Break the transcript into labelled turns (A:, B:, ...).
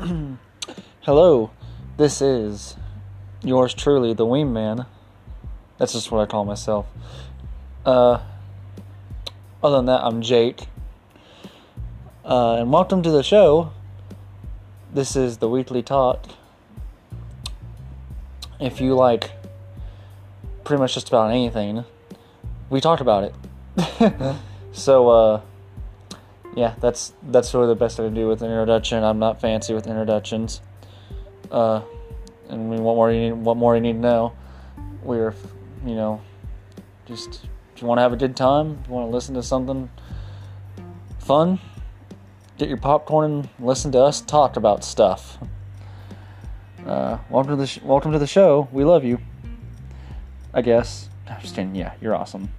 A: Hello, this is yours truly, the Weem Man. That's just what I call myself. Uh, other than that, I'm Jake. Uh, and welcome to the show. This is the weekly talk. If you like pretty much just about anything, we talk about it. so, uh, yeah, that's that's really the best I can do with an introduction. I'm not fancy with introductions. Uh, and I mean, what more you need? What more you need to know? We're, you know, just if you want to have a good time, you want to listen to something fun, get your popcorn and listen to us talk about stuff. Uh, welcome to the sh- welcome to the show. We love you. I guess. I'm just kidding. Yeah, you're awesome.